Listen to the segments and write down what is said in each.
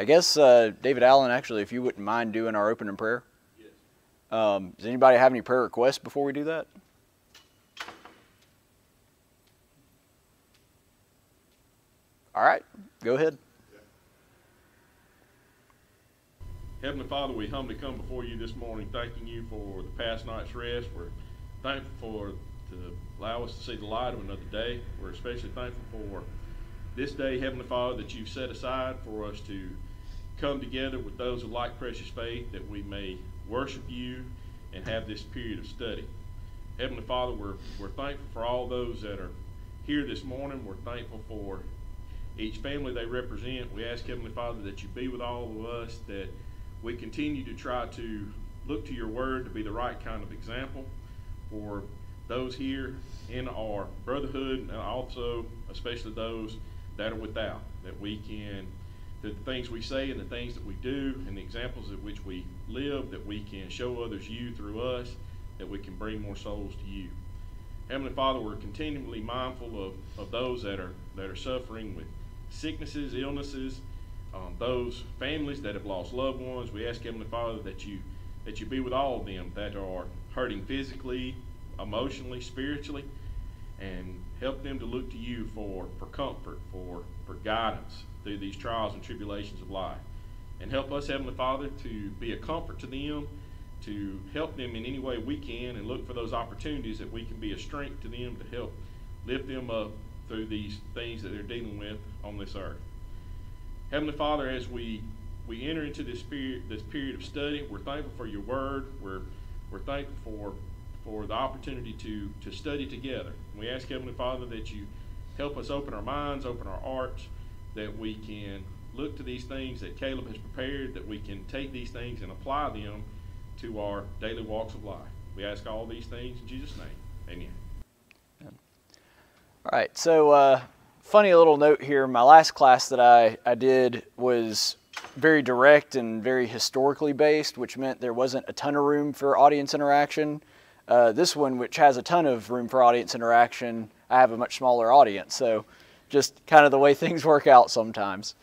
I guess uh, David Allen, actually, if you wouldn't mind doing our opening prayer. Yes. Um, does anybody have any prayer requests before we do that? All right, go ahead. Heavenly Father, we humbly come before you this morning, thanking you for the past night's rest. We're thankful for to allow us to see the light of another day. We're especially thankful for this day, Heavenly Father, that you've set aside for us to come together with those of like precious faith that we may worship you and have this period of study. Heavenly Father, we're, we're thankful for all those that are here this morning. We're thankful for each family they represent. We ask, Heavenly Father, that you be with all of us, that we continue to try to look to your word to be the right kind of example for those here in our brotherhood and also especially those that are without that we can the things we say and the things that we do and the examples of which we live that we can show others you through us that we can bring more souls to you heavenly father we're continually mindful of, of those that are that are suffering with sicknesses illnesses um, those families that have lost loved ones. We ask Heavenly Father that you that you be with all of them that are hurting physically, emotionally, spiritually, and help them to look to you for, for comfort, for, for guidance through these trials and tribulations of life. And help us, Heavenly Father, to be a comfort to them, to help them in any way we can, and look for those opportunities that we can be a strength to them to help lift them up through these things that they're dealing with on this earth. Heavenly Father, as we we enter into this period this period of study, we're thankful for your word. We're we're thankful for for the opportunity to to study together. We ask Heavenly Father that you help us open our minds, open our hearts, that we can look to these things that Caleb has prepared, that we can take these things and apply them to our daily walks of life. We ask all these things in Jesus' name. Amen. All right, so uh, funny little note here my last class that I, I did was very direct and very historically based, which meant there wasn't a ton of room for audience interaction. Uh, this one, which has a ton of room for audience interaction, I have a much smaller audience. So, just kind of the way things work out sometimes.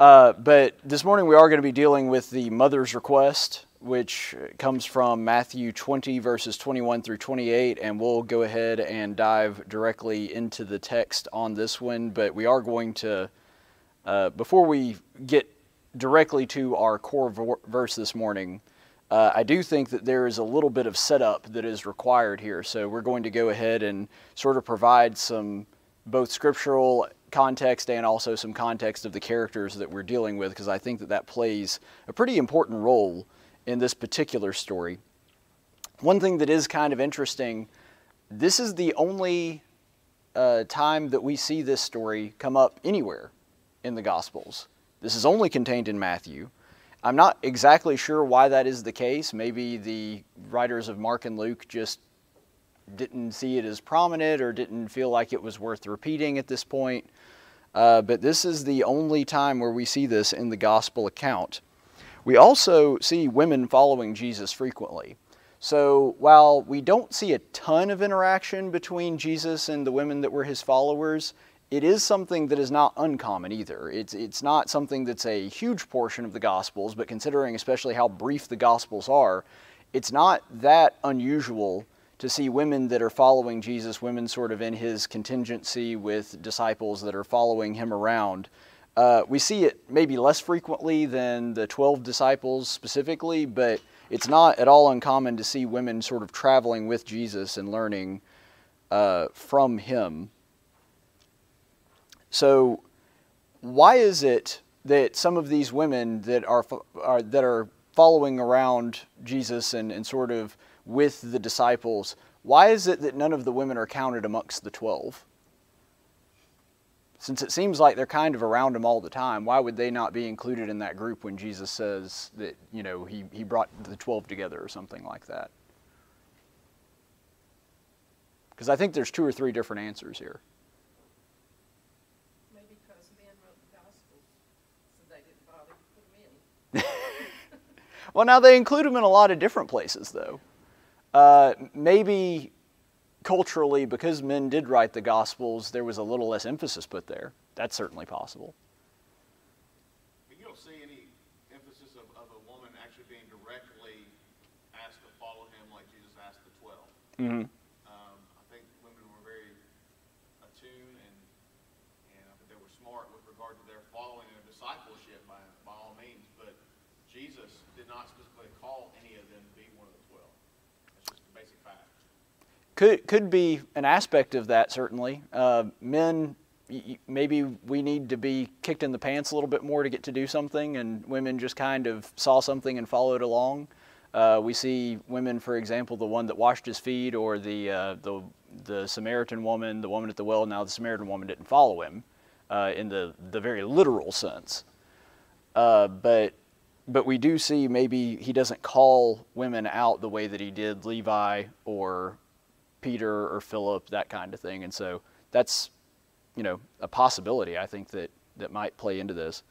Uh, but this morning we are going to be dealing with the mother's request which comes from Matthew 20, verses 21 through 28, and we'll go ahead and dive directly into the text on this one. But we are going to, uh, before we get directly to our core verse this morning, uh, I do think that there is a little bit of setup that is required here. So we're going to go ahead and sort of provide some both scriptural context and also some context of the characters that we're dealing with, because I think that that plays a pretty important role in this particular story. One thing that is kind of interesting this is the only uh, time that we see this story come up anywhere in the Gospels. This is only contained in Matthew. I'm not exactly sure why that is the case. Maybe the writers of Mark and Luke just didn't see it as prominent or didn't feel like it was worth repeating at this point. Uh, but this is the only time where we see this in the gospel account. We also see women following Jesus frequently. So while we don't see a ton of interaction between Jesus and the women that were his followers, it is something that is not uncommon either. It's, it's not something that's a huge portion of the Gospels, but considering especially how brief the Gospels are, it's not that unusual to see women that are following Jesus, women sort of in his contingency with disciples that are following him around. Uh, we see it maybe less frequently than the 12 disciples specifically, but it's not at all uncommon to see women sort of traveling with Jesus and learning uh, from him. So, why is it that some of these women that are, are that are following around Jesus and, and sort of with the disciples, why is it that none of the women are counted amongst the 12? since it seems like they're kind of around him all the time, why would they not be included in that group when Jesus says that, you know, he, he brought the 12 together or something like that? Because I think there's two or three different answers here. Maybe because men wrote the Gospels, so they didn't bother to put them in. Well, now they include them in a lot of different places, though. Uh, maybe culturally, because men did write the Gospels, there was a little less emphasis put there. That's certainly possible. You know, don't see any emphasis of, of a woman actually being directly asked to follow him like Jesus asked the 12. hmm Um, I think women were very attuned and, and I think they were smart with regard to their following and discipleship by, by all means, but Jesus did not specifically call any of them to be one of the 12. That's just a basic fact. Could could be an aspect of that certainly. Uh, men, maybe we need to be kicked in the pants a little bit more to get to do something, and women just kind of saw something and followed along. Uh, we see women, for example, the one that washed his feet, or the uh, the the Samaritan woman, the woman at the well. Now the Samaritan woman didn't follow him uh, in the the very literal sense, uh, but but we do see maybe he doesn't call women out the way that he did Levi or Peter or Philip, that kind of thing. And so that's, you know, a possibility I think that, that might play into this.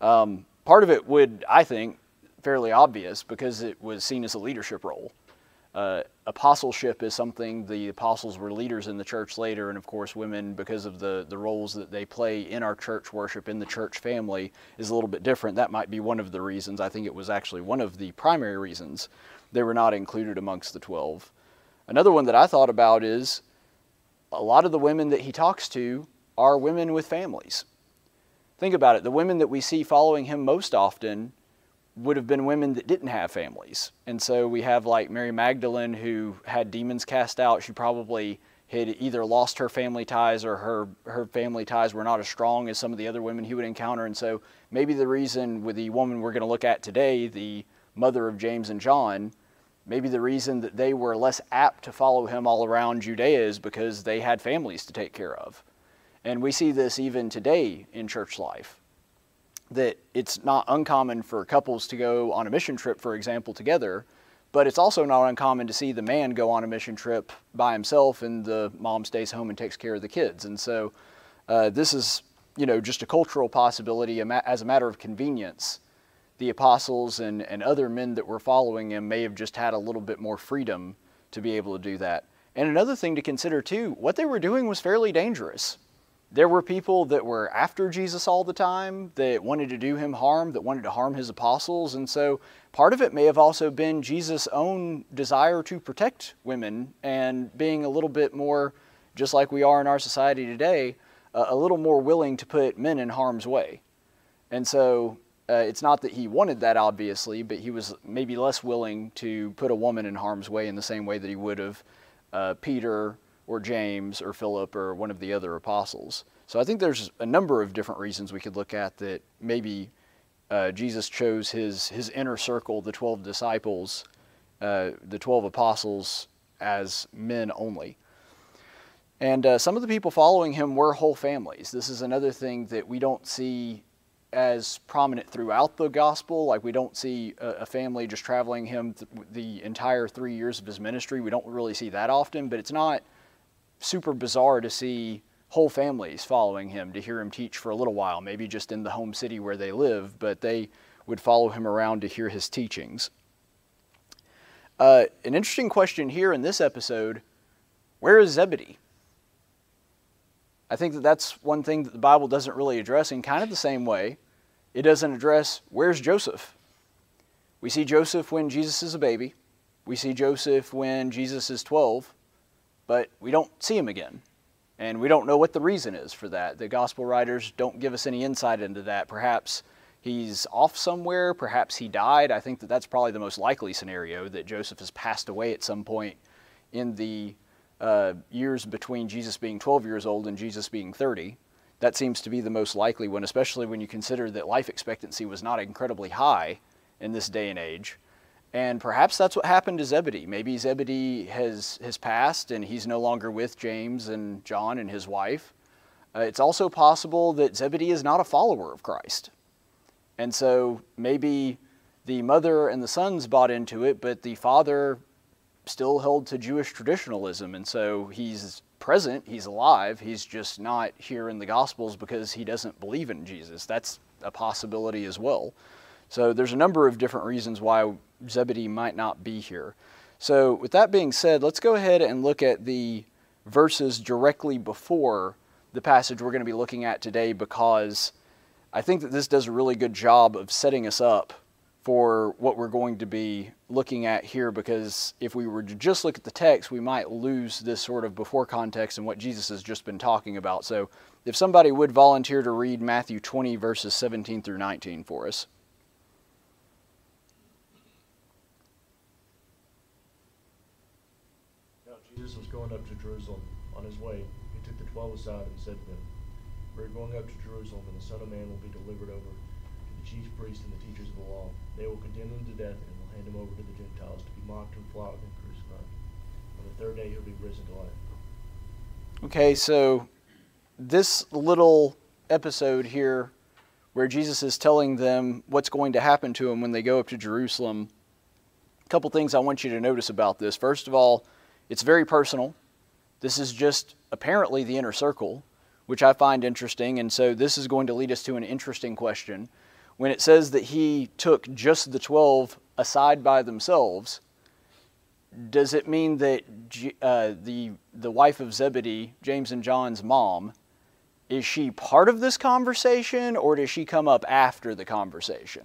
Um, part of it would, I think, fairly obvious because it was seen as a leadership role. Uh, apostleship is something the apostles were leaders in the church later, and of course, women, because of the, the roles that they play in our church worship, in the church family, is a little bit different. That might be one of the reasons. I think it was actually one of the primary reasons they were not included amongst the 12. Another one that I thought about is a lot of the women that he talks to are women with families. Think about it the women that we see following him most often would have been women that didn't have families. And so we have like Mary Magdalene who had demons cast out. She probably had either lost her family ties or her, her family ties were not as strong as some of the other women he would encounter. And so maybe the reason with the woman we're going to look at today, the mother of James and John, maybe the reason that they were less apt to follow him all around Judea is because they had families to take care of. And we see this even today in church life that it's not uncommon for couples to go on a mission trip, for example, together, but it's also not uncommon to see the man go on a mission trip by himself and the mom stays home and takes care of the kids. And so uh, this is, you know, just a cultural possibility as a matter of convenience. The apostles and, and other men that were following him may have just had a little bit more freedom to be able to do that. And another thing to consider too, what they were doing was fairly dangerous there were people that were after Jesus all the time, that wanted to do him harm, that wanted to harm his apostles. And so part of it may have also been Jesus' own desire to protect women and being a little bit more, just like we are in our society today, uh, a little more willing to put men in harm's way. And so uh, it's not that he wanted that, obviously, but he was maybe less willing to put a woman in harm's way in the same way that he would have uh, Peter or James or Philip or one of the other apostles. So I think there's a number of different reasons we could look at that maybe uh, Jesus chose his, his inner circle, the 12 disciples, uh, the 12 apostles, as men only. And uh, some of the people following him were whole families. This is another thing that we don't see as prominent throughout the gospel. Like we don't see a, family just traveling him th- the entire three years of his ministry. We don't really see that often, but it's not super bizarre to see whole families following him to hear him teach for a little while, maybe just in the home city where they live, but they would follow him around to hear his teachings. Uh, an interesting question here in this episode where is Zebedee? I think that that's one thing that the Bible doesn't really address in kind of the same way. It doesn't address where's Joseph? We see Joseph when Jesus is a baby. We see Joseph when Jesus is 12 but we don't see him again. And we don't know what the reason is for that. The gospel writers don't give us any insight into that. Perhaps he's off somewhere, perhaps he died. I think that that's probably the most likely scenario that Joseph has passed away at some point in the uh, years between Jesus being 12 years old and Jesus being 30. That seems to be the most likely one, especially when you consider that life expectancy was not incredibly high in this day and age. And perhaps that's what happened to Zebedee. Maybe Zebedee has, has passed and he's no longer with James and John and his wife. Uh, it's also possible that Zebedee is not a follower of Christ. And so maybe the mother and the sons bought into it, but the father still held to Jewish traditionalism. And so he's present, he's alive, he's just not here in the Gospels because he doesn't believe in Jesus. That's a possibility as well. So there's a number of different reasons why Zebedee might not be here. So, with that being said, let's go ahead and look at the verses directly before the passage we're going to be looking at today because I think that this does a really good job of setting us up for what we're going to be looking at here because if we were to just look at the text, we might lose this sort of before context and what Jesus has just been talking about. So, if somebody would volunteer to read Matthew 20, verses 17 through 19 for us. Now Jesus was going up to Jerusalem. On his way, he took the twelve aside and said to them, We are going up to Jerusalem, and the Son of Man will be delivered over to the chief priests and the teachers of the law. They will condemn him to death and will hand him over to the Gentiles to be mocked and flogged and crucified. On the third day he'll be risen to life. Okay, so this little episode here where Jesus is telling them what's going to happen to him when they go up to Jerusalem. A couple things I want you to notice about this. First of all, it's very personal. This is just apparently the inner circle, which I find interesting. And so this is going to lead us to an interesting question. When it says that he took just the 12 aside by themselves, does it mean that uh, the, the wife of Zebedee, James and John's mom, is she part of this conversation or does she come up after the conversation?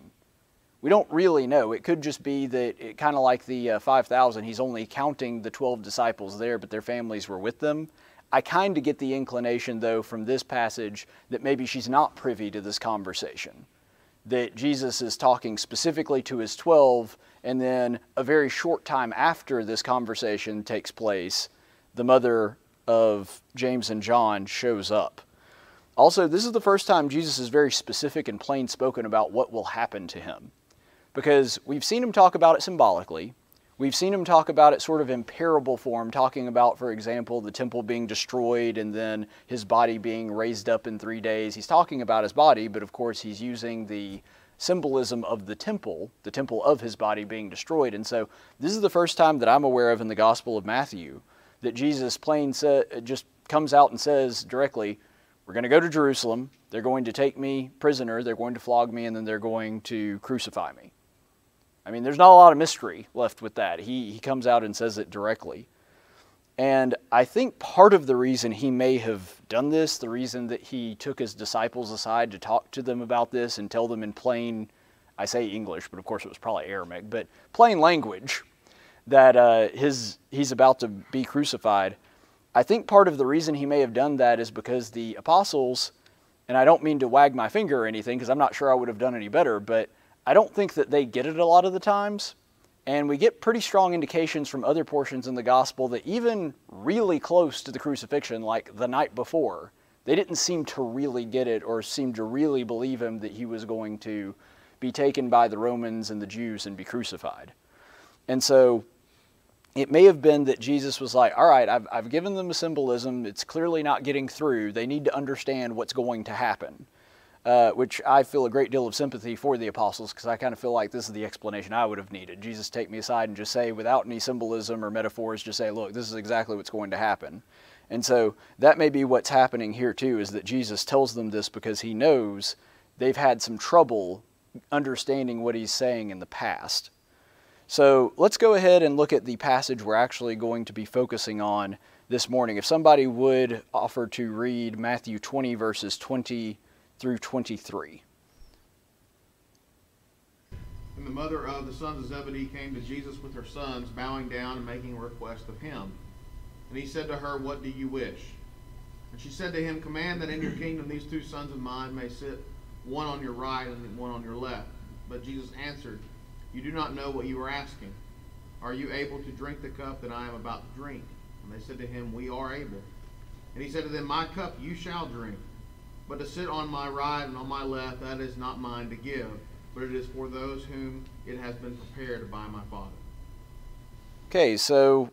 We don't really know. It could just be that, kind of like the uh, 5,000, he's only counting the 12 disciples there, but their families were with them. I kind of get the inclination, though, from this passage that maybe she's not privy to this conversation. That Jesus is talking specifically to his 12, and then a very short time after this conversation takes place, the mother of James and John shows up. Also, this is the first time Jesus is very specific and plain spoken about what will happen to him. Because we've seen him talk about it symbolically. We've seen him talk about it sort of in parable form, talking about, for example, the temple being destroyed and then his body being raised up in three days. He's talking about his body, but of course, he's using the symbolism of the temple, the temple of his body being destroyed. And so, this is the first time that I'm aware of in the Gospel of Matthew that Jesus plain sa- just comes out and says directly, we're going to go to Jerusalem. They're going to take me prisoner. They're going to flog me, and then they're going to crucify me. I mean, there's not a lot of mystery left with that. He, he comes out and says it directly. And I think part of the reason he may have done this, the reason that he took his disciples aside to talk to them about this and tell them in plain, I say English, but of course it was probably Aramaic, but plain language, that uh, his, he's about to be crucified I think part of the reason he may have done that is because the apostles, and I don't mean to wag my finger or anything because I'm not sure I would have done any better, but I don't think that they get it a lot of the times. And we get pretty strong indications from other portions in the gospel that even really close to the crucifixion, like the night before, they didn't seem to really get it or seem to really believe him that he was going to be taken by the Romans and the Jews and be crucified. And so it may have been that Jesus was like, all right, I've, I've given them a symbolism. It's clearly not getting through. They need to understand what's going to happen, uh, which I feel a great deal of sympathy for the apostles because I kind of feel like this is the explanation I would have needed. Jesus, take me aside and just say, without any symbolism or metaphors, just say, look, this is exactly what's going to happen. And so that may be what's happening here too, is that Jesus tells them this because he knows they've had some trouble understanding what he's saying in the past. So let's go ahead and look at the passage we're actually going to be focusing on this morning. If somebody would offer to read Matthew 20, verses 20 through 23. And the mother of the sons of Zebedee came to Jesus with her sons, bowing down and making a request of him. And he said to her, What do you wish? And she said to him, Command that in your kingdom these two sons of mine may sit, one on your right and one on your left. But Jesus answered, you do not know what you are asking. Are you able to drink the cup that I am about to drink? And they said to him, We are able. And he said to them, My cup you shall drink. But to sit on my right and on my left, that is not mine to give, but it is for those whom it has been prepared by my Father. Okay, so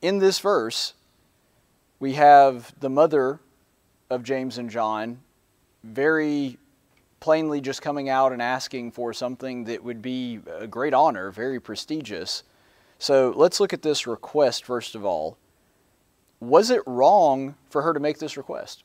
in this verse, we have the mother of James and John very plainly just coming out and asking for something that would be a great honor, very prestigious. So let's look at this request first of all. Was it wrong for her to make this request?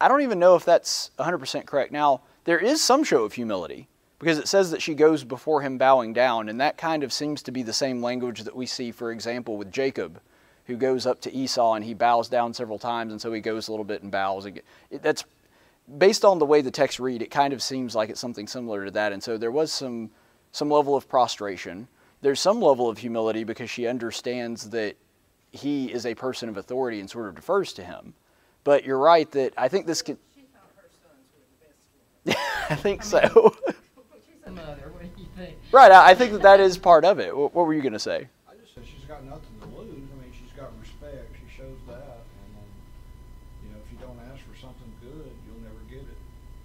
I don't even know if that's 100% correct. Now, there is some show of humility because it says that she goes before him bowing down, and that kind of seems to be the same language that we see, for example, with Jacob, who goes up to Esau and he bows down several times, and so he goes a little bit and bows. That's based on the way the text read. It kind of seems like it's something similar to that, and so there was some some level of prostration. There's some level of humility because she understands that he is a person of authority and sort of defers to him. But you're right that I think this could. She thought her sons were the best ones. I think so. Mother, what do you think? right. I I think that that is part of it. What, what were you going to say? I just said she's got nothing to lose. I mean, she's got respect. She shows that, and um, you know, if you don't ask for something good, you'll never get it.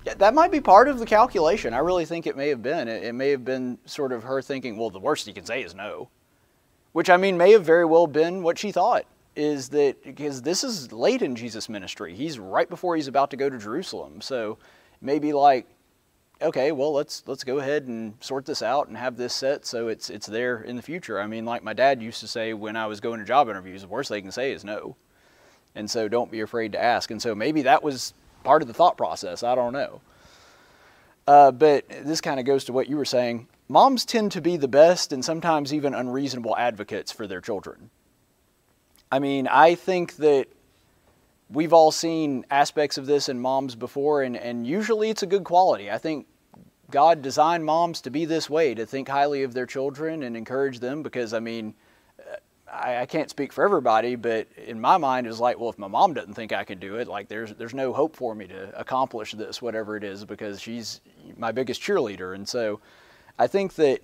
Yeah, that might be part of the calculation. I really think it may have been. It, it may have been sort of her thinking, well, the worst he can say is no. Which I mean may have very well been what she thought. Is that because this is late in Jesus' ministry. He's right before he's about to go to Jerusalem. So maybe like, okay, well let's let's go ahead and sort this out and have this set so it's it's there in the future. I mean, like my dad used to say when I was going to job interviews, the worst they can say is no. And so don't be afraid to ask. And so maybe that was part of the thought process. I don't know. Uh, but this kind of goes to what you were saying. Moms tend to be the best and sometimes even unreasonable advocates for their children. I mean, I think that we've all seen aspects of this in moms before, and, and usually it's a good quality. I think God designed moms to be this way, to think highly of their children and encourage them because, I mean, uh, I, I can't speak for everybody, but in my mind, it's like, well, if my mom doesn't think I can do it, like there's there's no hope for me to accomplish this, whatever it is, because she's my biggest cheerleader. And so, I think that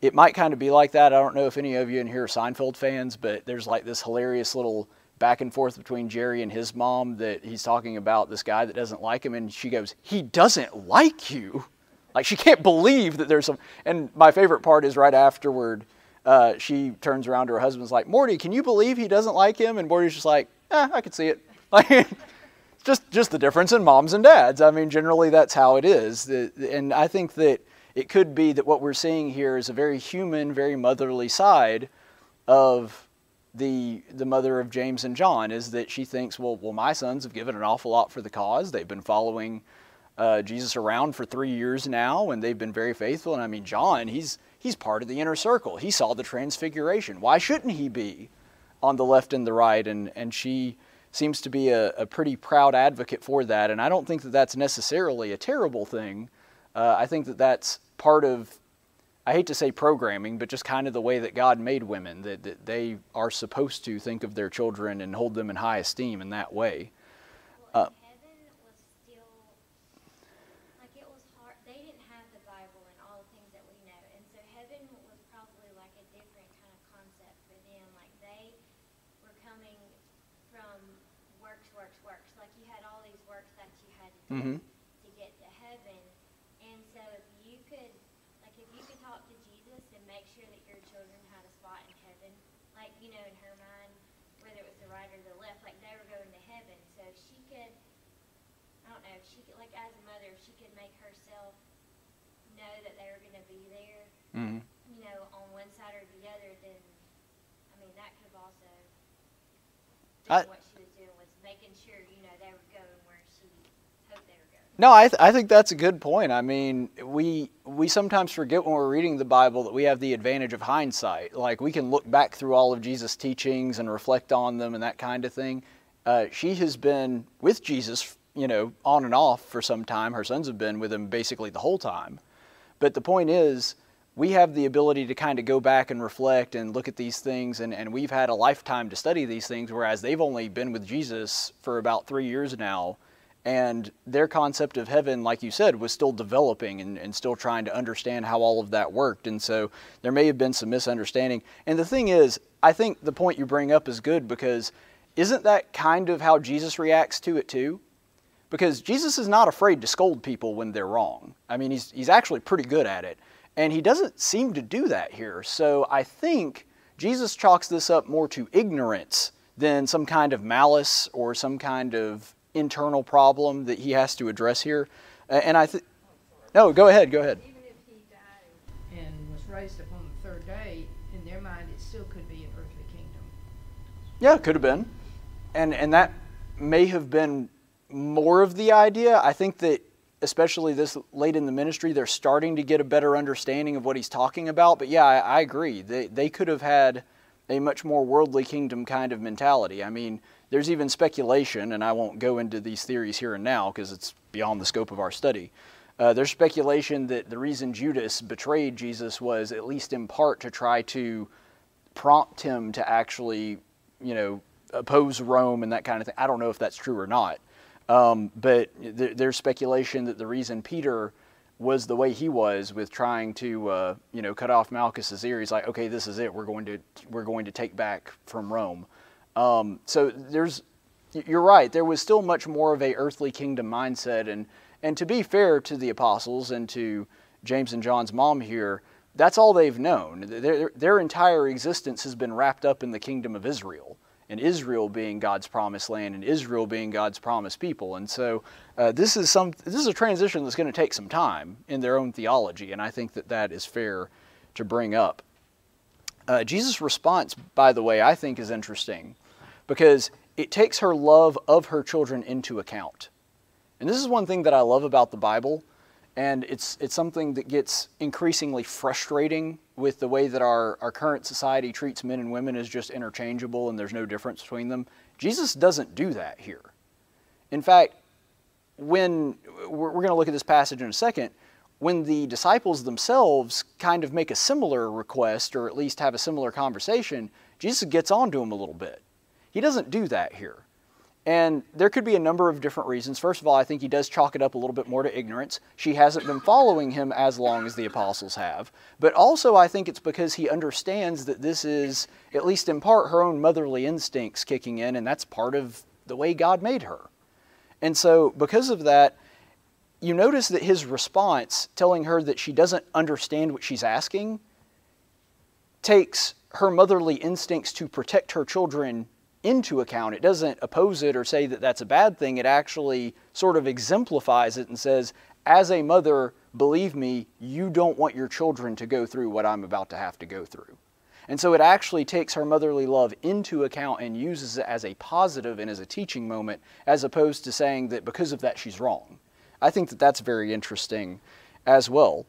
it might kind of be like that. I don't know if any of you in here are Seinfeld fans, but there's like this hilarious little back and forth between Jerry and his mom that he's talking about this guy that doesn't like him, and she goes, "He doesn't like you." Like she can't believe that there's some. And my favorite part is right afterward uh, she turns around to her husband's like, Morty, can you believe he doesn't like him? And Morty's just like, eh, I can see it. Like, just just the difference in moms and dads. I mean, generally that's how it is. And I think that it could be that what we're seeing here is a very human, very motherly side of the the mother of James and John. Is that she thinks, well, well, my sons have given an awful lot for the cause. They've been following uh, Jesus around for three years now, and they've been very faithful. And I mean, John, he's he's part of the inner circle. He saw the transfiguration. Why shouldn't he be on the left and the right? And and she seems to be a, a pretty proud advocate for that. And I don't think that that's necessarily a terrible thing. Uh, I think that that's part of. I hate to say programming, but just kind of the way that God made women, that, that they are supposed to think of their children and hold them in high esteem in that way. Well, Uh, heaven was still like it was hard. They didn't have the Bible and all the things that we know, and so heaven was probably like a different kind of concept for them. Like they were coming from works, works, works. Like you had all these works that you had to do Mhm. to get to heaven, and so if you could, like, if you could talk to Jesus and make sure that your children had a spot in heaven, like you know, in her mind, whether it was the right or the left, like they were going to heaven. So if she could, I don't know, if she could, like as a mother, if she could make herself know that they were going to be there, Mm-hmm. you know, on one side or the other, then I mean that could have also I- what she was doing was making sure you know they were going where she hoped they were going. No, I, th- I think that's a good point. I mean, we we sometimes forget when we're reading the Bible that we have the advantage of hindsight. Like we can look back through all of Jesus' teachings and reflect on them and that kind of thing. Uh, she has been with Jesus, you know, on and off for some time. Her sons have been with him basically the whole time. But the point is, we have the ability to kind of go back and reflect and look at these things, and, and we've had a lifetime to study these things, whereas they've only been with Jesus for about three years now. And their concept of heaven, like you said, was still developing and, and still trying to understand how all of that worked. And so there may have been some misunderstanding. And the thing is, I think the point you bring up is good because isn't that kind of how Jesus reacts to it too? because Jesus is not afraid to scold people when they're wrong. I mean, he's, he's actually pretty good at it. And he doesn't seem to do that here. So I think Jesus chalks this up more to ignorance than some kind of malice or some kind of internal problem that he has to address here. And I think, no, go ahead, go ahead. Even if he died and was raised upon the third day, in their mind, it still could be an earthly kingdom. Yeah, could have been, and and that may have been more of the idea. I think that especially this late in the ministry, they're starting to get a better understanding of what he's talking about. But yeah, I, I agree. They they could have had a much more worldly kingdom kind of mentality. I mean there's even speculation, and I won't go into these theories here and now because it's beyond the scope of our study. Uh, there's speculation that the reason Judas betrayed Jesus was at least in part to try to prompt him to actually, you know, oppose Rome and that kind of thing. I don't know if that's true or not. Um, but th- there's speculation that the reason Peter was the way he was with trying to, uh, you know, cut off Malchus's ear. He's like, okay, this is it. We're going to we're going to take back from Rome. Um, so there's, you're right. There was still much more of a earthly kingdom mindset, and and to be fair to the apostles and to James and John's mom here, that's all they've known. Their their entire existence has been wrapped up in the kingdom of Israel and Israel being God's promised land and Israel being God's promised people. And so uh, this is some this is a transition that's going to take some time in their own theology, and I think that that is fair to bring up. Uh, Jesus' response, by the way, I think is interesting because it takes her love of her children into account. And this is one thing that I love about the Bible and it's it's something that gets increasingly frustrating with the way that our, our current society treats men and women as just interchangeable and there's no difference between them. Jesus doesn't do that here. In fact, when we're, we're going to look at this passage in a second, when the disciples themselves kind of make a similar request or at least have a similar conversation, Jesus gets on to them a little bit. He doesn't do that here. And there could be a number of different reasons. First of all, I think he does chalk it up a little bit more to ignorance. She hasn't been following him as long as the apostles have. But also, I think it's because he understands that this is, at least in part, her own motherly instincts kicking in, and that's part of the way God made her. And so, because of that, you notice that his response, telling her that she doesn't understand what she's asking, takes her motherly instincts to protect her children into account. It doesn't oppose it or say that that's a bad thing. It actually sort of exemplifies it and says, as a mother, believe me, you don't want your children to go through what I'm about to have to go through. And so it actually takes her motherly love into account and uses it as a positive and as a teaching moment, as opposed to saying that because of that she's wrong. I think that that's very interesting as well.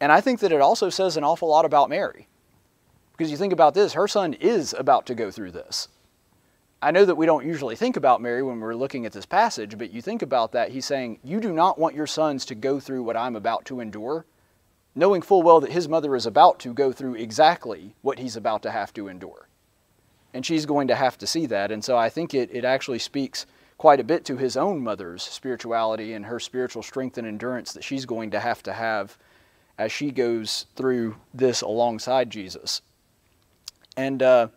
And I think that it also says an awful lot about Mary. Because you think about this, her son is about to go through this. I know that we don't usually think about Mary when we're looking at this passage, but you think about that, he's saying, You do not want your sons to go through what I'm about to endure, knowing full well that his mother is about to go through exactly what he's about to have to endure. And she's going to have to see that. And so I think it, it actually speaks quite a bit to his own mother's spirituality and her spiritual strength and endurance that she's going to have to have as she goes through this alongside Jesus. And, uh,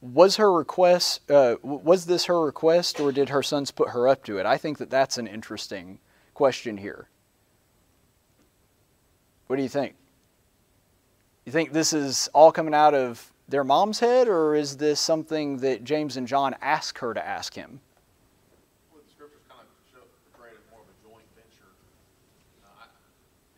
was her request uh, was this her request or did her sons put her up to it? I think that that's an interesting question here. What do you think? You think this is all coming out of their mom's head or is this something that james and john ask her to ask him Well, the scriptures kind of show, portray it more of a joint venture. Uh, I,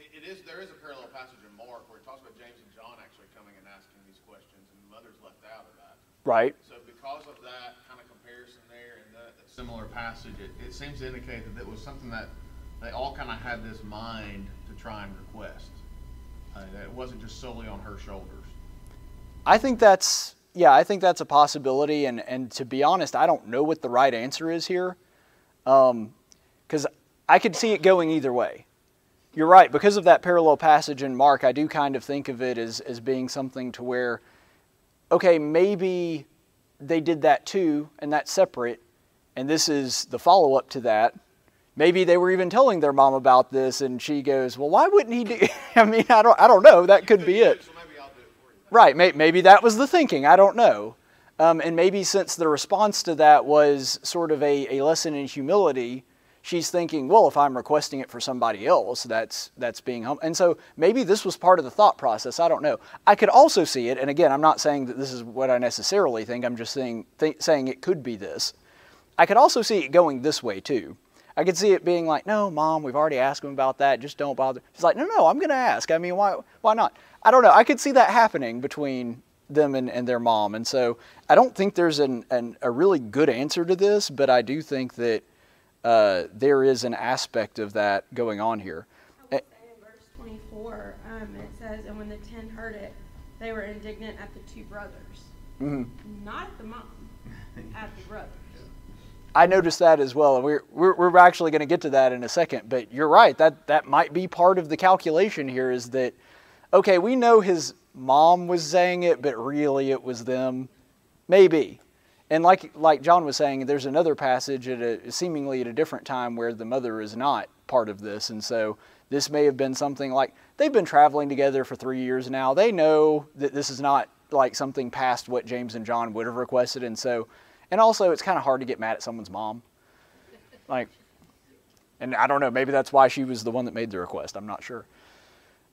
it, it is, there is a parallel passage in Mark where it talks about James and John actually coming and asking these questions, and the mother's left out of that. Right So because of that kind of comparison there and that, that similar passage, it, it seems to indicate that it was something that they all kind of had this mind to try and request. Uh, that it wasn't just solely on her shoulders. I think that's yeah, I think that's a possibility, and and to be honest, I don't know what the right answer is here, because I could see it going either way. You're right because of that parallel passage in Mark. I do kind of think of it as as being something to where, okay, maybe they did that too, and that's separate, and this is the follow up to that. Maybe they were even telling their mom about this, and she goes, "Well, why wouldn't he do?" I mean, I don't, I don't know. That could be it. So maybe I'll do it for. Right, may, maybe that was the thinking. I don't know. Um, and maybe since the response to that was sort of a, a lesson in humility, she's thinking, well, if I'm requesting it for somebody else, that's that's being humble. And so maybe this was part of the thought process. I don't know. I could also see it, and again, I'm not saying that this is what I necessarily think. I'm just saying th- saying it could be this. I could also see it going this way too. I could see it being like, no, mom, we've already asked him about that. Just don't bother. She's like, no, no, I'm going to ask. I mean, why, why not? I don't know. I could see that happening between them and, and their mom. And so I don't think there's an, an, a really good answer to this, but I do think that uh, there is an aspect of that going on here. I will say in verse 24, um, it says, And when the ten heard it, they were indignant at the two brothers. Mhm. Not at the mom, at the brothers. I noticed that as well, and we're we're, we're actually going to get to that in a second. But you're right that that might be part of the calculation here. Is that okay? We know his mom was saying it, but really it was them, maybe. And like like John was saying, there's another passage at a seemingly at a different time where the mother is not part of this, and so this may have been something like they've been traveling together for three years now. They know that this is not like something past what James and John would have requested, and so and also, it's kind of hard to get mad at someone's mom. Like, and I don't know, maybe that's why she was the one that made the request. I'm not sure.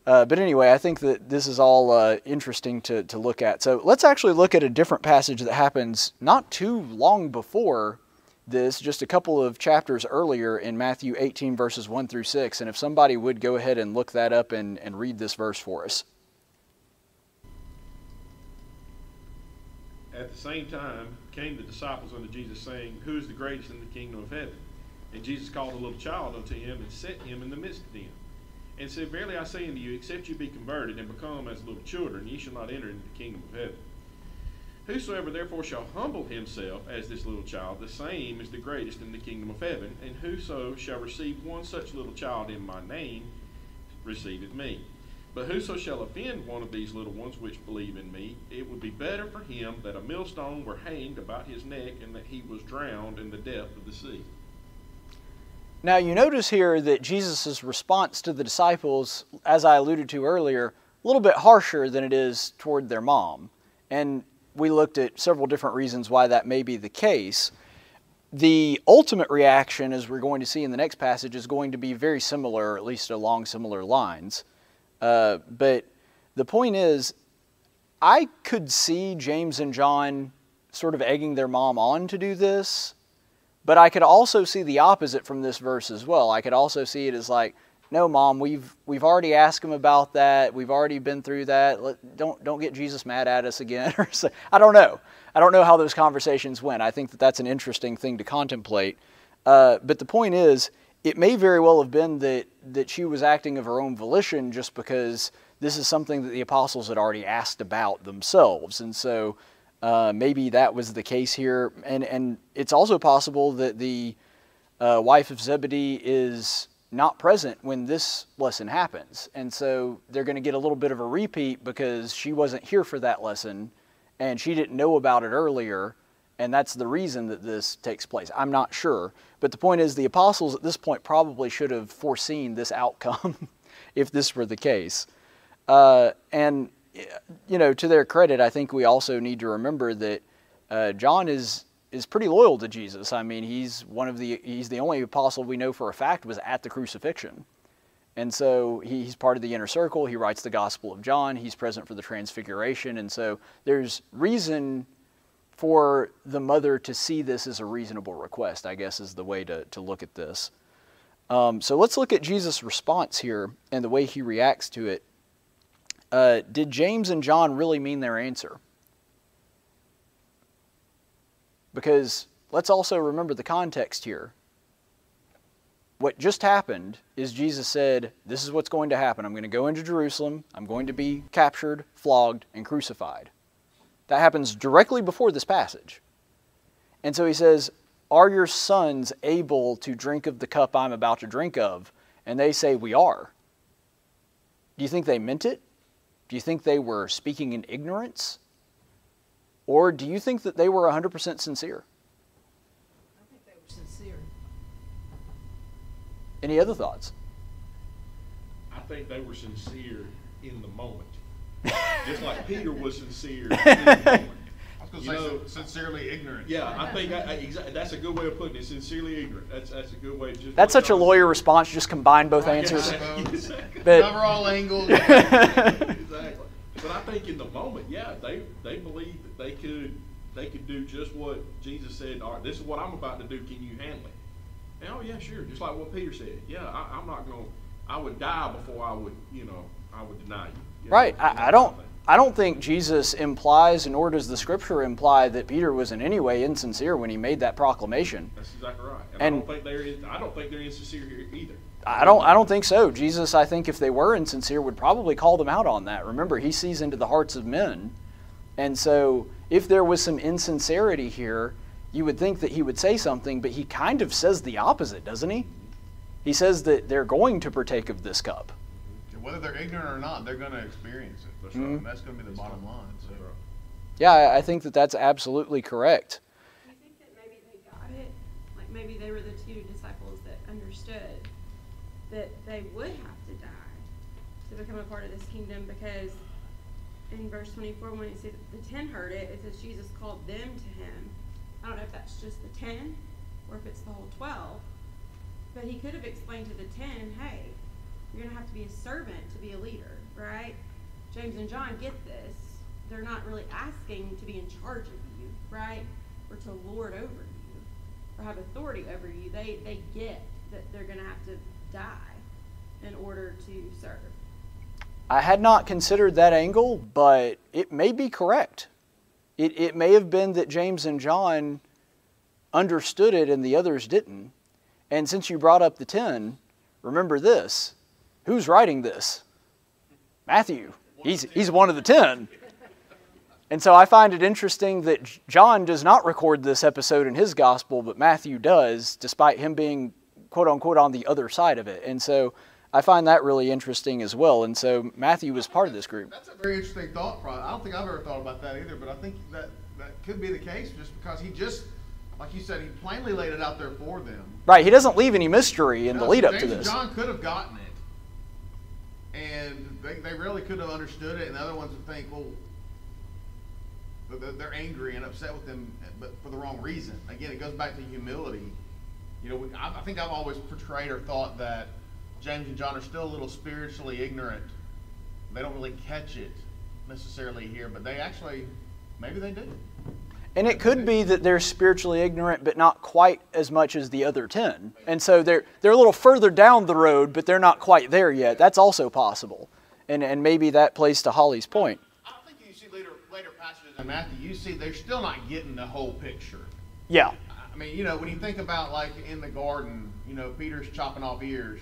Uh, but anyway, I think that this is all uh, interesting to, to look at. So let's actually look at a different passage that happens not too long before this, just a couple of chapters earlier in Matthew 18, verses 1 through 6. And if somebody would go ahead and look that up and, and read this verse for us. At the same time came the disciples unto Jesus, saying, Who is the greatest in the kingdom of heaven? And Jesus called a little child unto him and set him in the midst of them. And said, Verily I say unto you, except you be converted and become as little children, ye shall not enter into the kingdom of heaven. Whosoever therefore shall humble himself as this little child, the same is the greatest in the kingdom of heaven. And whoso shall receive one such little child in my name, receiveth me. But whoso shall offend one of these little ones which believe in me, it would be better for him that a millstone were hanged about his neck and that he was drowned in the depth of the sea. Now, you notice here that Jesus' response to the disciples, as I alluded to earlier, a little bit harsher than it is toward their mom. And we looked at several different reasons why that may be the case. The ultimate reaction, as we're going to see in the next passage, is going to be very similar, or at least along similar lines. Uh, but the point is, I could see James and John sort of egging their mom on to do this, but I could also see the opposite from this verse as well. I could also see it as like, no, mom, we've we've already asked him about that. We've already been through that. Let, don't don't get Jesus mad at us again. I don't know. I don't know how those conversations went. I think that that's an interesting thing to contemplate. Uh, but the point is, it may very well have been that that she was acting of her own volition, just because this is something that the apostles had already asked about themselves, and so uh, maybe that was the case here. And and it's also possible that the uh, wife of Zebedee is not present when this lesson happens. And so they're going to get a little bit of a repeat because she wasn't here for that lesson and she didn't know about it earlier. And that's the reason that this takes place. I'm not sure. But the point is, the apostles at this point probably should have foreseen this outcome if this were the case. Uh, and, you know, to their credit, I think we also need to remember that uh, John is is pretty loyal to Jesus. I mean, he's one of the he's the only apostle we know for a fact was at the crucifixion. And so he, he's part of the inner circle. He writes the Gospel of John. He's present for the transfiguration. And so there's reason for the mother to see this as a reasonable request, I guess, is the way to, to look at this. Um, so let's look at Jesus' response here and the way he reacts to it. Uh, did James and John really mean their answer? Because let's also remember the context here. What just happened is Jesus said, This is what's going to happen. I'm going to go into Jerusalem. I'm going to be captured, flogged, and crucified. That happens directly before this passage. And so he says, Are your sons able to drink of the cup I'm about to drink of? And they say, We are. Do you think they meant it? Do you think they were speaking in ignorance? Or do you think that they were 100% sincere? I think they were sincere. Any other thoughts? I think they were sincere in the moment. Just like Peter was sincere in the moment. I You say know- sincerely ignorant. Yeah, I think I, I, exa- that's a good way of putting it. Sincerely ignorant. That's that's a good way. Of just That's such a lawyer said. response. Just combine both Right, answers. exactly, exactly. But- Cover all angles. exactly. But I think in the moment, yeah, they they believed that they could they could do just what Jesus said. All right, this is what I'm about to do. Can you handle it? And, oh yeah, sure. Just like what Peter said. Yeah, I, I'm not going. to I would die before I would, you know, I would deny you. you Right. and that I, I don't. Kind of thing. I don't think Jesus implies, nor does the scripture imply, that Peter was in any way insincere when he made that proclamation. That's exactly right. And, And- I don't think they're. in- I don't think they're insincere here either. I don't I don't think so. Jesus, I think if they were insincere, would probably call them out on that. Remember, he sees into the hearts of men. And so if there was some insincerity here, you would think that he would say something, but he kind of says the opposite, doesn't he? He says that they're going to partake of this cup. Whether they're ignorant or not, they're going to experience it. That's Mm-hmm. right. And that's going to be the bottom line. So. Yeah, I- I think that that's absolutely correct. Do you think that maybe they got it? Like maybe they were the two disciples that understood that they would have to die to become a part of this kingdom because in verse 24, when it says the ten heard it, it says Jesus called them to him. I don't know if that's just the ten or if it's the whole 12, but he could have explained to the ten, hey, you're going to have to be a servant to be a leader, right? James and John get this. They're not really asking to be in charge of you, right? Or to lord over you or have authority over you. They they get that they're going to have to die in order to serve. I had not considered that angle, but it may be correct. It, it may have been that James and John understood it and the others didn't. And since you brought up the 10, remember this who's writing this? Matthew. He's, he's one of the 10. And so I find it interesting that John does not record this episode in his gospel, but Matthew does, despite him being quote unquote on the other side of it. And so I find that really interesting as well. And so Matthew was part of this group. That's a very interesting thought. Process. I don't think I've ever thought about that either, but I think that that could be the case just because he just, like you said, he plainly laid it out there for them. Right, he doesn't leave any mystery in the lead up James to this. John could have gotten it, and they, they really could have understood it, and the other ones would think, well, they're- angry and upset with him, but for the wrong reason. Again, it goes back to humility. You know, I think I've always portrayed or thought that James and John are still a little spiritually ignorant. They don't really catch it necessarily here, but they actually, maybe they do. And it could be that they're spiritually ignorant, but not quite as much as the other 10. And so they're, they're a little further down the road, but they're not quite there yet. That's also possible. And, and maybe that plays to Holly's point. I think you see later later passages in Matthew, you see they're still not getting the whole picture. Yeah. I mean, you know, when you think about like in the garden, you know, Peter's chopping off ears.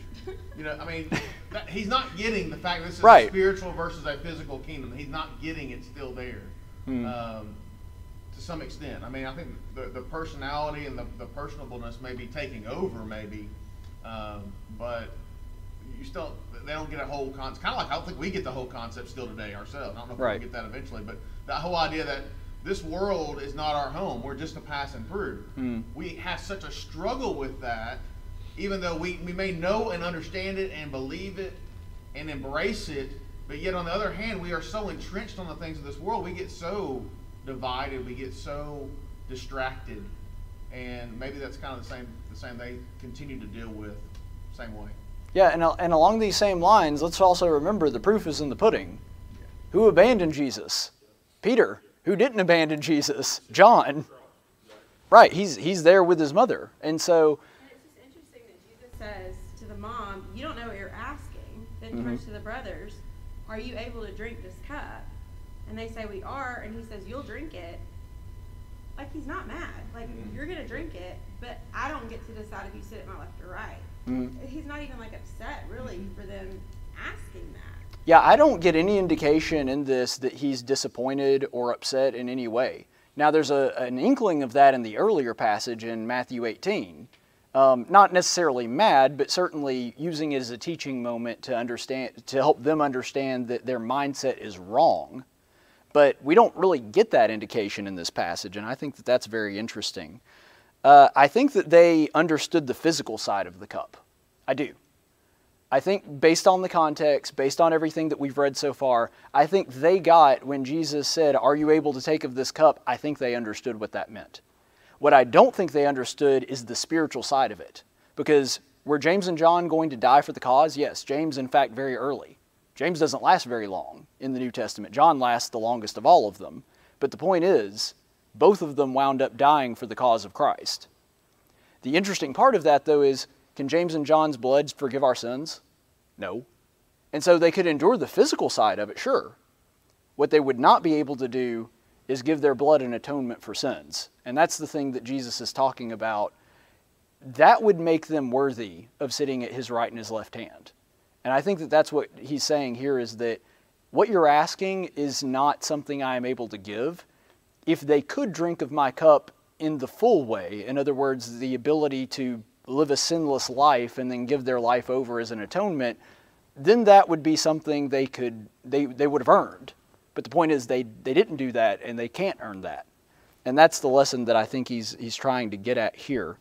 You know, I mean, that, he's not getting the fact that this is Right. a spiritual versus a physical kingdom. He's not getting it still there. Hmm. Um, some extent. I mean, I think the, the personality and the, the personableness may be taking over, maybe, um, but you still they don't get a whole concept. Kind of like I don't think we get the whole concept still today ourselves. I don't know if Right. we'll get that eventually, but that whole idea that this world is not our home. We're just a passing through. Hmm. We have such a struggle with that, even though we, we may know and understand it and believe it and embrace it, but yet on the other hand, we are so entrenched on the things of this world, we get so divided, we get so distracted, and maybe that's kind of the same the same they continue to deal with, same way. Yeah, and, and along these same lines, let's also remember the proof is in the pudding. Who abandoned Jesus? Peter. Who didn't abandon Jesus? John. Right, he's, he's there with his mother. And so, And it's just interesting that Jesus says to the mom, You don't know what you're asking. Then he mm-hmm. turns to the brothers, Are you able to drink this cup? And they say, We are. And he says, You'll drink it. Like he's not mad. Like you're going to drink it, but I don't get to decide if you sit at my left or right. mm, He's not even like upset really for them asking that. Yeah, I don't get any indication in this that he's disappointed or upset in any way. Now, there's a, an inkling of that in the earlier passage in Matthew 18. Um, not necessarily mad, but certainly using it as a teaching moment to understand, to help them understand that their mindset is wrong. But we don't really get that indication in this passage, and I think that that's very interesting. Uh, I think that they understood the physical side of the cup. I do. I think based on the context, based on everything that we've read so far, I think they got when Jesus said, Are you able to take of this cup? I think they understood what that meant. What I don't think they understood is the spiritual side of it. Because were James and John going to die for the cause? Yes, James, in fact, very early. James doesn't last very long in the New Testament. John lasts the longest of all of them. But the point is, both of them wound up dying for the cause of Christ. The interesting part of that, though, is can James and John's blood forgive our sins? No. And so they could endure the physical side of it, sure. What they would not be able to do is give their blood an atonement for sins. And that's the thing that Jesus is talking about. That would make them worthy of sitting at his right and his left hand. And I think that that's what he's saying here is that what you're asking is not something I am able to give. If they could drink of my cup in the full way, in other words, the ability to live a sinless life and then give their life over as an atonement, then that would be something they could they, they would have earned. But the point is they, they didn't do that and they can't earn that. And that's the lesson that I think he's he's trying to get at here.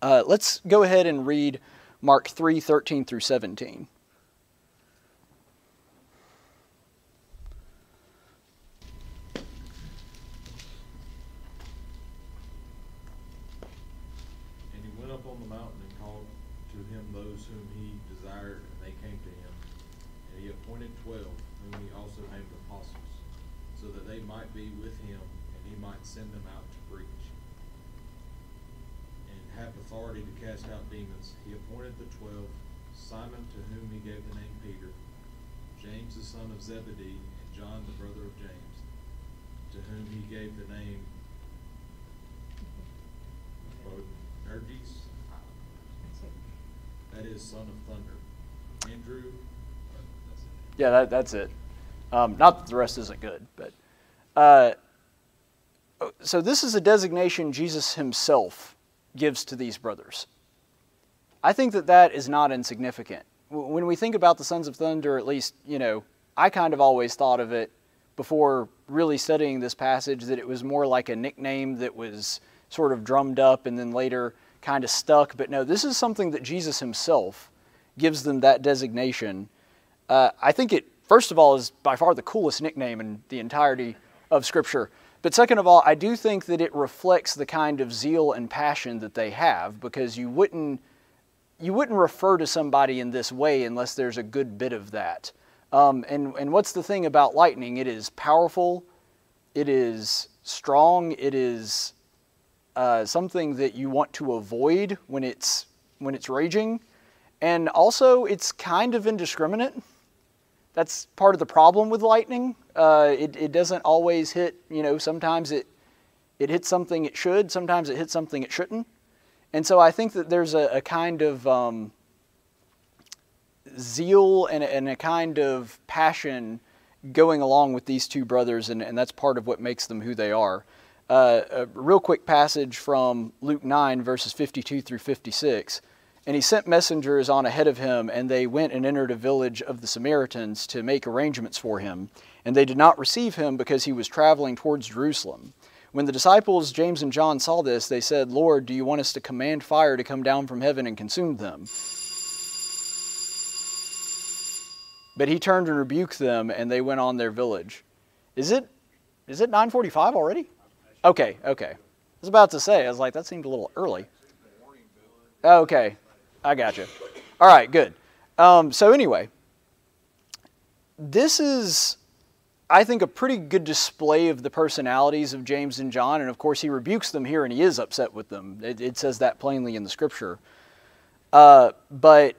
Uh, let's go ahead and read Mark 3, 13 through 17. And he went up on the mountain and called to him those whom he desired, and they came to him. And he appointed twelve, whom he also named apostles, so that they might be with him, and he might send them out to preach. And have authority to cast out demons. He appointed the twelve, Simon, to whom he gave the name Peter, James the son of Zebedee, and John the brother of James, to whom he gave the name that is son of thunder. Andrew. Yeah, that, that's it. Um, not that the rest isn't good, but uh, so this is a designation Jesus himself gives to these brothers. I think that that is not insignificant. When we think about the sons of thunder, at least you know, I kind of always thought of it before really studying this passage that it was more like a nickname that was sort of drummed up and then later kind of stuck. But no, this is something that Jesus himself gives them that designation. Uh, I think it, first of all, is by far the coolest nickname in the entirety of Scripture. But second of all, I do think that it reflects the kind of zeal and passion that they have because you wouldn't you wouldn't refer to somebody in this way unless there's a good bit of that. Um, and, and what's the thing about lightning? It is powerful, it is strong, it is uh, something that you want to avoid when it's when it's raging, and also it's kind of indiscriminate. That's part of the problem with lightning. Uh, it, it doesn't always hit. You know, sometimes it it hits something it should. Sometimes it hits something it shouldn't. And so I think that there's a, a kind of um, zeal and, and a kind of passion going along with these two brothers, and, and that's part of what makes them who they are. Uh, a real quick passage from Luke 9, verses 52 through 56. And he sent messengers on ahead of him, and they went and entered a village of the Samaritans to make arrangements for him. And they did not receive him because he was traveling towards Jerusalem. When the disciples, James and John, saw this, they said, Lord, do you want us to command fire to come down from heaven and consume them? But he turned and rebuked them, and they went on their village. Is it is it 9:45 already? Okay, okay. I was about to say, I was like, that seemed a little early. Okay, I got you. All right, good. Um, so anyway, this is, I think, a pretty good display of the personalities of James and John, and of course, he rebukes them here, and he is upset with them. It, it says that plainly in the scripture. Uh, but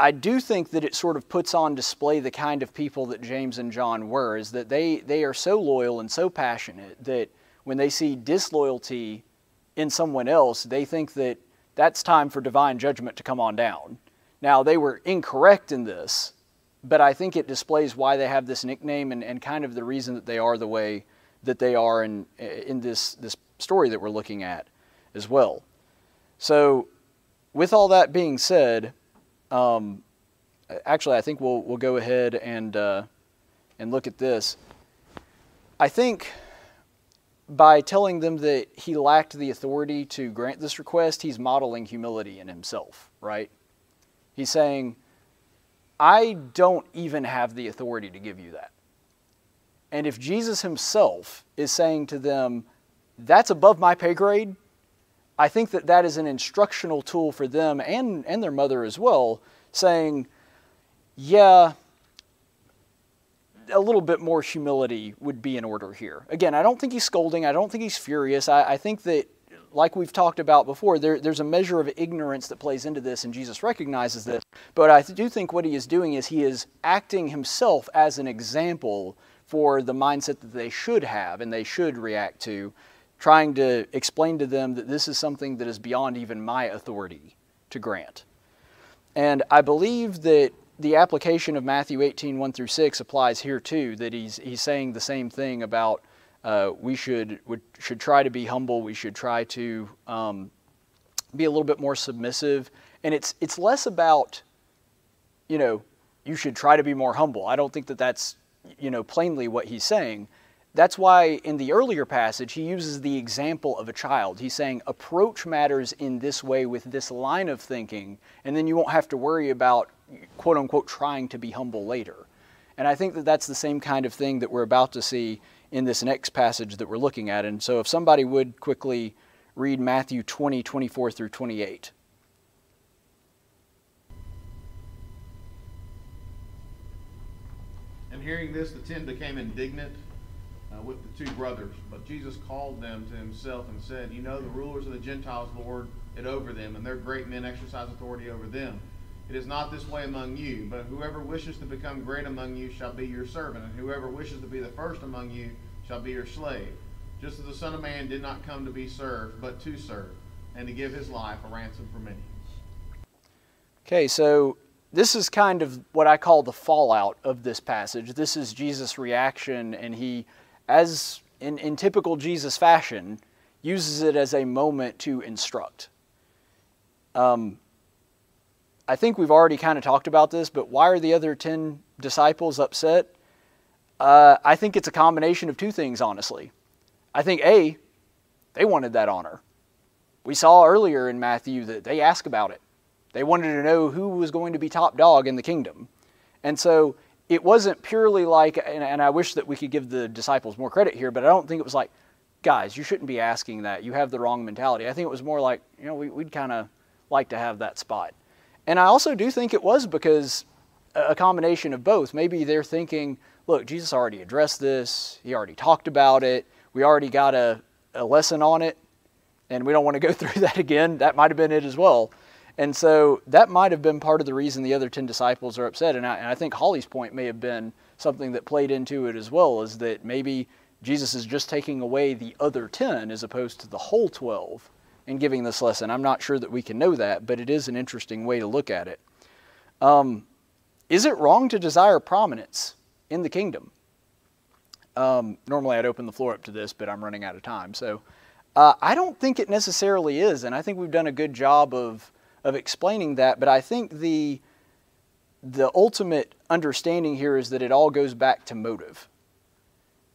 I do think that it sort of puts on display the kind of people that James and John were, is that they, they are so loyal and so passionate that when they see disloyalty in someone else, they think that that's time for divine judgment to come on down. Now, they were incorrect in this, but I think it displays why they have this nickname and, and kind of the reason that they are the way that they are in, in this, this story that we're looking at as well. So, with all that being said, um, actually, I think we'll, we'll go ahead and, uh, and look at this. I think by telling them that he lacked the authority to grant this request, he's modeling humility in himself, right? He's saying, I don't even have the authority to give you that. And if Jesus himself is saying to them, that's above my pay grade, I think that that is an instructional tool for them and, and their mother as well, saying, yeah, a little bit more humility would be in order here. Again, I don't think he's scolding. I don't think he's furious. I, I think that, like we've talked about before, there, there's a measure of ignorance that plays into this, and Jesus recognizes this. But I do think what he is doing is he is acting himself as an example for the mindset that they should have and they should react to, trying to explain to them that this is something that is beyond even my authority to grant. And I believe that the application of Matthew 18, 1 through 6 applies here too, that he's, he's saying the same thing about uh, we should, would, should try to be humble, we should try to um, be a little bit more submissive. And it's, it's less about, you know, you should try to be more humble. I don't think that that's, you know, plainly what he's saying. That's why in the earlier passage, he uses the example of a child. He's saying, approach matters in this way with this line of thinking, and then you won't have to worry about, quote unquote, trying to be humble later. And I think that that's the same kind of thing that we're about to see in this next passage that we're looking at. And so if somebody would quickly read Matthew 20, 24 through 28. And hearing this, the ten became indignant uh, with the two brothers. But Jesus called them to himself and said, You know, the rulers of the Gentiles lord it over them, and their great men exercise authority over them. It is not this way among you, but whoever wishes to become great among you shall be your servant, and whoever wishes to be the first among you shall be your slave. Just as the Son of Man did not come to be served, but to serve, and to give his life a ransom for many. Okay, so this is kind of what I call the fallout of this passage. This is Jesus' reaction, and he, as in, in typical Jesus fashion, uses it as a moment to instruct. Um, I think we've already kind of talked about this, but why are the other 10 disciples upset? Uh, I think it's a combination of two things, honestly. I think A, they wanted that honor. We saw earlier in Matthew that they asked about it. They wanted to know who was going to be top dog in the kingdom. And so it wasn't purely like, and, and, I wish that we could give the disciples more credit here, but I don't think it was like, guys, you shouldn't be asking that. You have the wrong mentality. I think it was more like, you know, we, would kind of like to have that spot. And I also do think it was because a combination of both. Maybe they're thinking, look, Jesus already addressed this, he already talked about it, we already got a, a lesson on it, and we don't want to go through that again. That might have been it as well. And so that might have been part of the reason the other 10 disciples are upset. And I, and I, think Holly's point may have been something that played into it as well, is that maybe Jesus is just taking away the other 10 as opposed to the whole 12 and giving this lesson. I'm not sure that we can know that, but it is an interesting way to look at it. Um, is it wrong to desire prominence in the kingdom? Um, normally I'd open the floor up to this, but I'm running out of time. So uh, I don't think it necessarily is, and I think we've done a good job of, of explaining that. But I think the, the ultimate understanding here is that it all goes back to motive.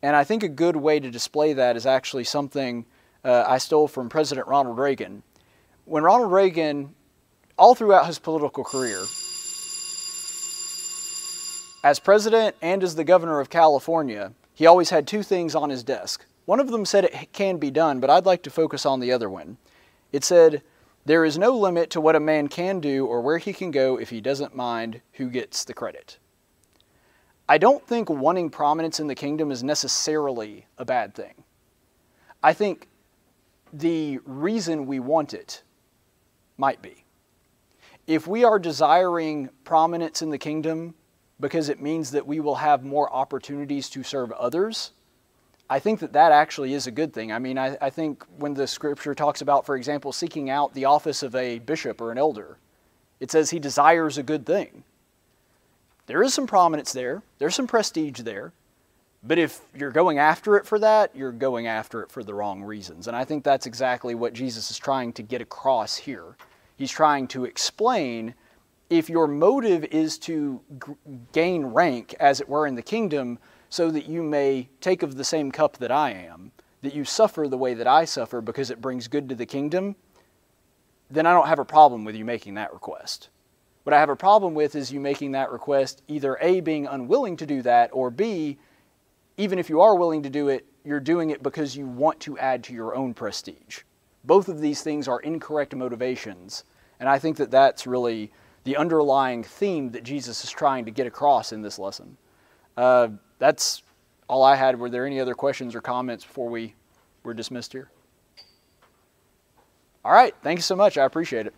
And I think a good way to display that is actually something uh, I stole from President Ronald Reagan. When Ronald Reagan, all throughout his political career, as president and as the governor of California, he always had two things on his desk. One of them said it can be done, but I'd like to focus on the other one. It said, There is no limit to what a man can do or where he can go if he doesn't mind who gets the credit. I don't think wanting prominence in the kingdom is necessarily a bad thing. I think the reason we want it might be. If we are desiring prominence in the kingdom because it means that we will have more opportunities to serve others, I think that that actually is a good thing. I mean, I, I, think when the scripture talks about, for example, seeking out the office of a bishop or an elder, it says he desires a good thing. There is some prominence there, there's some prestige there, but if you're going after it for that, you're going after it for the wrong reasons. And I think that's exactly what Jesus is trying to get across here. He's trying to explain if your motive is to gain rank, as it were, in the kingdom, so that you may take of the same cup that I am, that you suffer the way that I suffer because it brings good to the kingdom, then I don't have a problem with you making that request. What I have a problem with is you making that request either A, being unwilling to do that, or B, even if you are willing to do it, you're doing it because you want to add to your own prestige. Both of these things are incorrect motivations, and I think that that's really the underlying theme that Jesus is trying to get across in this lesson. Uh, that's all I had. Were there any other questions or comments before we were dismissed here? All right. Thank you so much. I appreciate it.